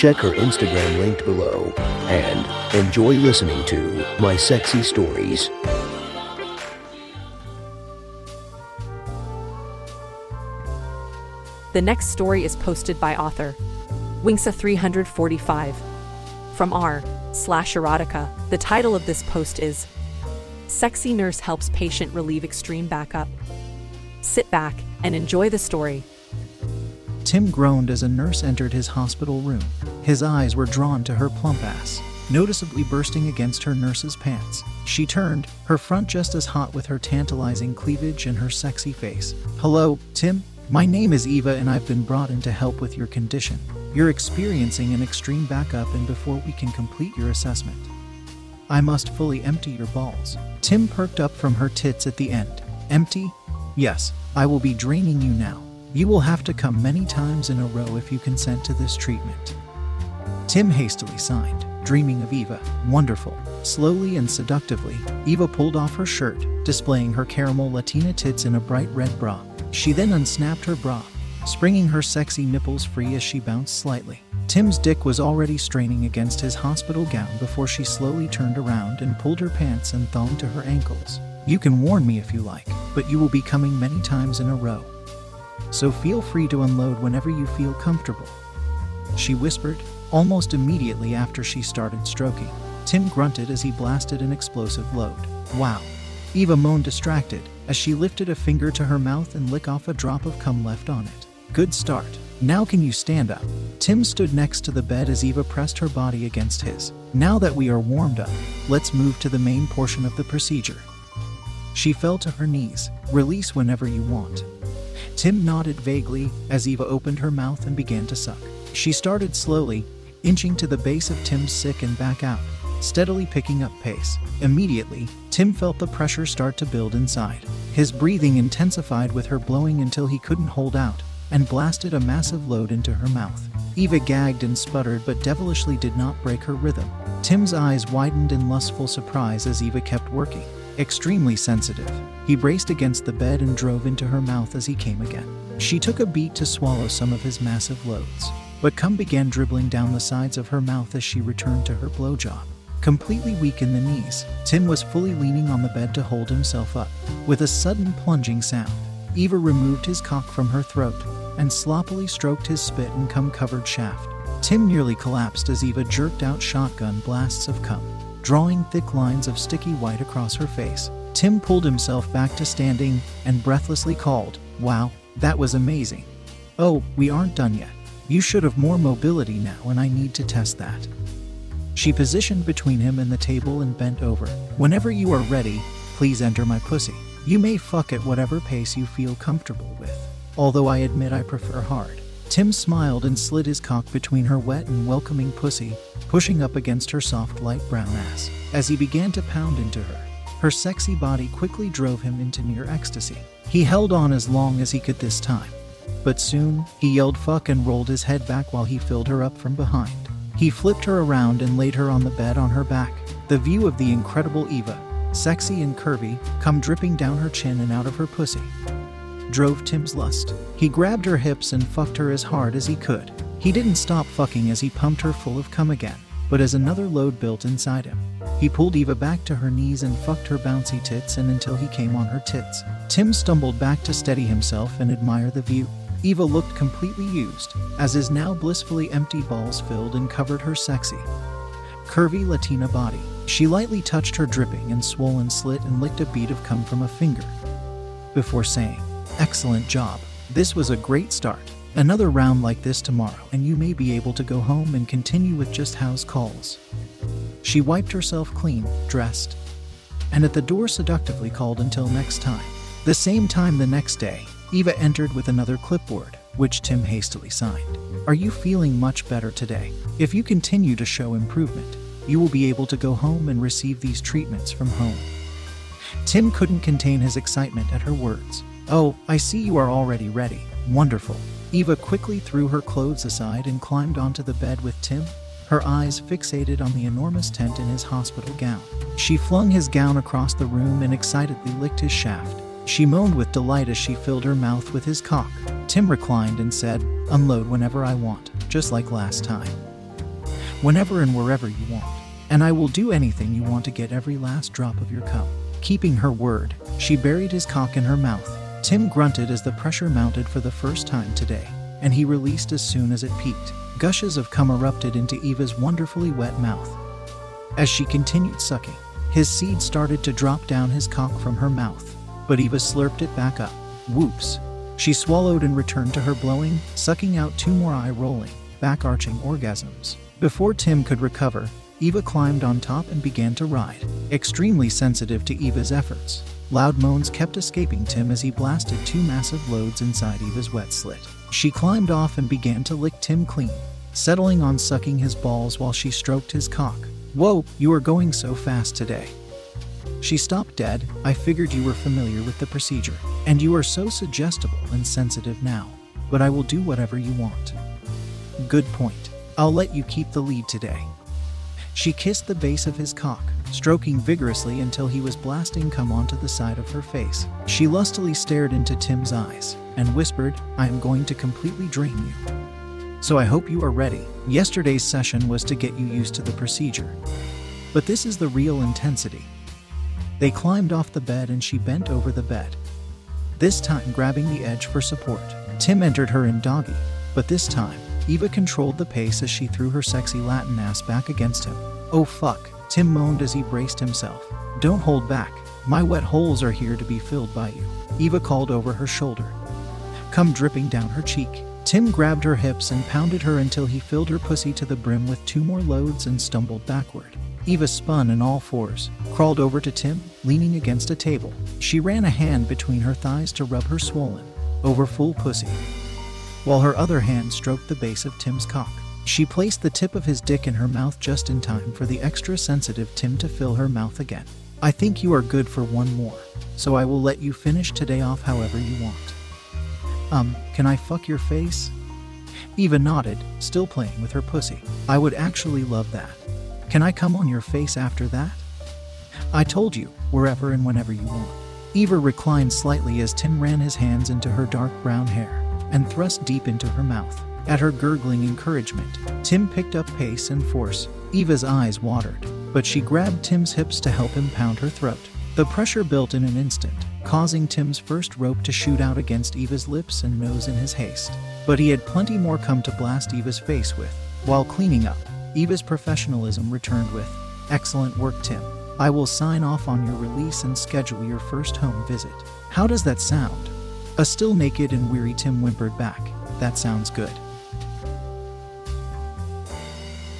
Check her Instagram linked below and enjoy listening to My Sexy Stories. The next story is posted by author Wingsa345 from r slash erotica. The title of this post is Sexy Nurse Helps Patient Relieve Extreme Backup. Sit back and enjoy the story. Tim groaned as a nurse entered his hospital room. His eyes were drawn to her plump ass, noticeably bursting against her nurse's pants. She turned, her front just as hot with her tantalizing cleavage and her sexy face. Hello, Tim? My name is Eva and I've been brought in to help with your condition. You're experiencing an extreme backup, and before we can complete your assessment, I must fully empty your balls. Tim perked up from her tits at the end. Empty? Yes, I will be draining you now. You will have to come many times in a row if you consent to this treatment. Tim hastily signed, dreaming of Eva. Wonderful. Slowly and seductively, Eva pulled off her shirt, displaying her caramel Latina tits in a bright red bra. She then unsnapped her bra, springing her sexy nipples free as she bounced slightly. Tim's dick was already straining against his hospital gown before she slowly turned around and pulled her pants and thong to her ankles. You can warn me if you like, but you will be coming many times in a row so feel free to unload whenever you feel comfortable. She whispered, almost immediately after she started stroking. Tim grunted as he blasted an explosive load. Wow. Eva moaned distracted as she lifted a finger to her mouth and lick off a drop of cum left on it. Good start. Now can you stand up? Tim stood next to the bed as Eva pressed her body against his. Now that we are warmed up, let's move to the main portion of the procedure. She fell to her knees. Release whenever you want. Tim nodded vaguely as Eva opened her mouth and began to suck. She started slowly, inching to the base of Tim's sick and back out, steadily picking up pace. Immediately, Tim felt the pressure start to build inside. His breathing intensified with her blowing until he couldn't hold out and blasted a massive load into her mouth. Eva gagged and sputtered but devilishly did not break her rhythm. Tim's eyes widened in lustful surprise as Eva kept working. Extremely sensitive, he braced against the bed and drove into her mouth as he came again. She took a beat to swallow some of his massive loads, but cum began dribbling down the sides of her mouth as she returned to her blowjob. Completely weak in the knees, Tim was fully leaning on the bed to hold himself up. With a sudden plunging sound, Eva removed his cock from her throat and sloppily stroked his spit and cum covered shaft. Tim nearly collapsed as Eva jerked out shotgun blasts of cum drawing thick lines of sticky white across her face. Tim pulled himself back to standing and breathlessly called, Wow, that was amazing. Oh, we aren't done yet. You should have more mobility now, and I need to test that. She positioned between him and the table and bent over. Whenever you are ready, please enter my pussy. You may fuck at whatever pace you feel comfortable with, although I admit I prefer hard. Tim smiled and slid his cock between her wet and welcoming pussy, pushing up against her soft light brown ass. As he began to pound into her, her sexy body quickly drove him into near ecstasy. He held on as long as he could this time, but soon he yelled fuck and rolled his head back while he filled her up from behind. He flipped her around and laid her on the bed on her back. The view of the incredible Eva, sexy and curvy, come dripping down her chin and out of her pussy, drove Tim's lust. He grabbed her hips and fucked her as hard as he could. He didn't stop fucking as he pumped her full of cum again, but as another load built inside him, he pulled Eva back to her knees and fucked her bouncy tits and until he came on her tits. Tim stumbled back to steady himself and admire the view. Eva looked completely used, as his now blissfully empty balls filled and covered her sexy, curvy Latina body. She lightly touched her dripping and swollen slit and licked a bead of cum from a finger before saying, Excellent job. This was a great start. Another round like this tomorrow, and you may be able to go home and continue with just house calls. She wiped herself clean, dressed, and at the door seductively called until next time. The same time the next day, Eva entered with another clipboard, which Tim hastily signed. Are you feeling much better today? If you continue to show improvement, you will be able to go home and receive these treatments from home. Tim couldn't contain his excitement at her words. Oh, I see you are already ready. Wonderful. Eva quickly threw her clothes aside and climbed onto the bed with Tim, her eyes fixated on the enormous tent in his hospital gown. She flung his gown across the room and excitedly licked his shaft. She moaned with delight as she filled her mouth with his cock. Tim reclined and said, Unload whenever I want, just like last time. Whenever and wherever you want. And I will do anything you want to get every last drop of your cum. Keeping her word, she buried his cock in her mouth. Tim grunted as the pressure mounted for the first time today, and he released as soon as it peaked. Gushes of cum erupted into Eva's wonderfully wet mouth. As she continued sucking, his seed started to drop down his cock from her mouth, but Eva slurped it back up. Whoops. She swallowed and returned to her blowing, sucking out two more eye rolling, back arching orgasms. Before Tim could recover, Eva climbed on top and began to ride. Extremely sensitive to Eva's efforts, loud moans kept escaping Tim as he blasted two massive loads inside Eva's wet slit. She climbed off and began to lick Tim clean, settling on sucking his balls while she stroked his cock. Whoa, you are going so fast today. She stopped dead. I figured you were familiar with the procedure, and you are so suggestible and sensitive now. But I will do whatever you want. Good point. I'll let you keep the lead today. She kissed the base of his cock, stroking vigorously until he was blasting cum onto the side of her face. She lustily stared into Tim's eyes and whispered, I am going to completely drain you. So I hope you are ready. Yesterday's session was to get you used to the procedure. But this is the real intensity. They climbed off the bed and she bent over the bed, this time grabbing the edge for support. Tim entered her in doggy, but this time, Eva controlled the pace as she threw her sexy Latin ass back against him. Oh fuck, Tim moaned as he braced himself. Don't hold back. My wet holes are here to be filled by you. Eva called over her shoulder. Come dripping down her cheek. Tim grabbed her hips and pounded her until he filled her pussy to the brim with two more loads and stumbled backward. Eva spun in all fours, crawled over to Tim, leaning against a table. She ran a hand between her thighs to rub her swollen, over full pussy, while her other hand stroked the base of Tim's cock. She placed the tip of his dick in her mouth just in time for the extra sensitive Tim to fill her mouth again. I think you are good for one more, so I will let you finish today off however you want. Um, can I fuck your face? Eva nodded, still playing with her pussy. I would actually love that. Can I come on your face after that? I told you, wherever and whenever you want. Eva reclined slightly as Tim ran his hands into her dark brown hair and thrust deep into her mouth. At her gurgling encouragement, Tim picked up pace and force. Eva's eyes watered, but she grabbed Tim's hips to help him pound her throat. The pressure built in an instant, causing Tim's first rope to shoot out against Eva's lips and nose in his haste. But he had plenty more come to blast Eva's face with. While cleaning up, Eva's professionalism returned with, Excellent work, Tim. I will sign off on your release and schedule your first home visit. How does that sound? A still naked and weary Tim whimpered back. That sounds good.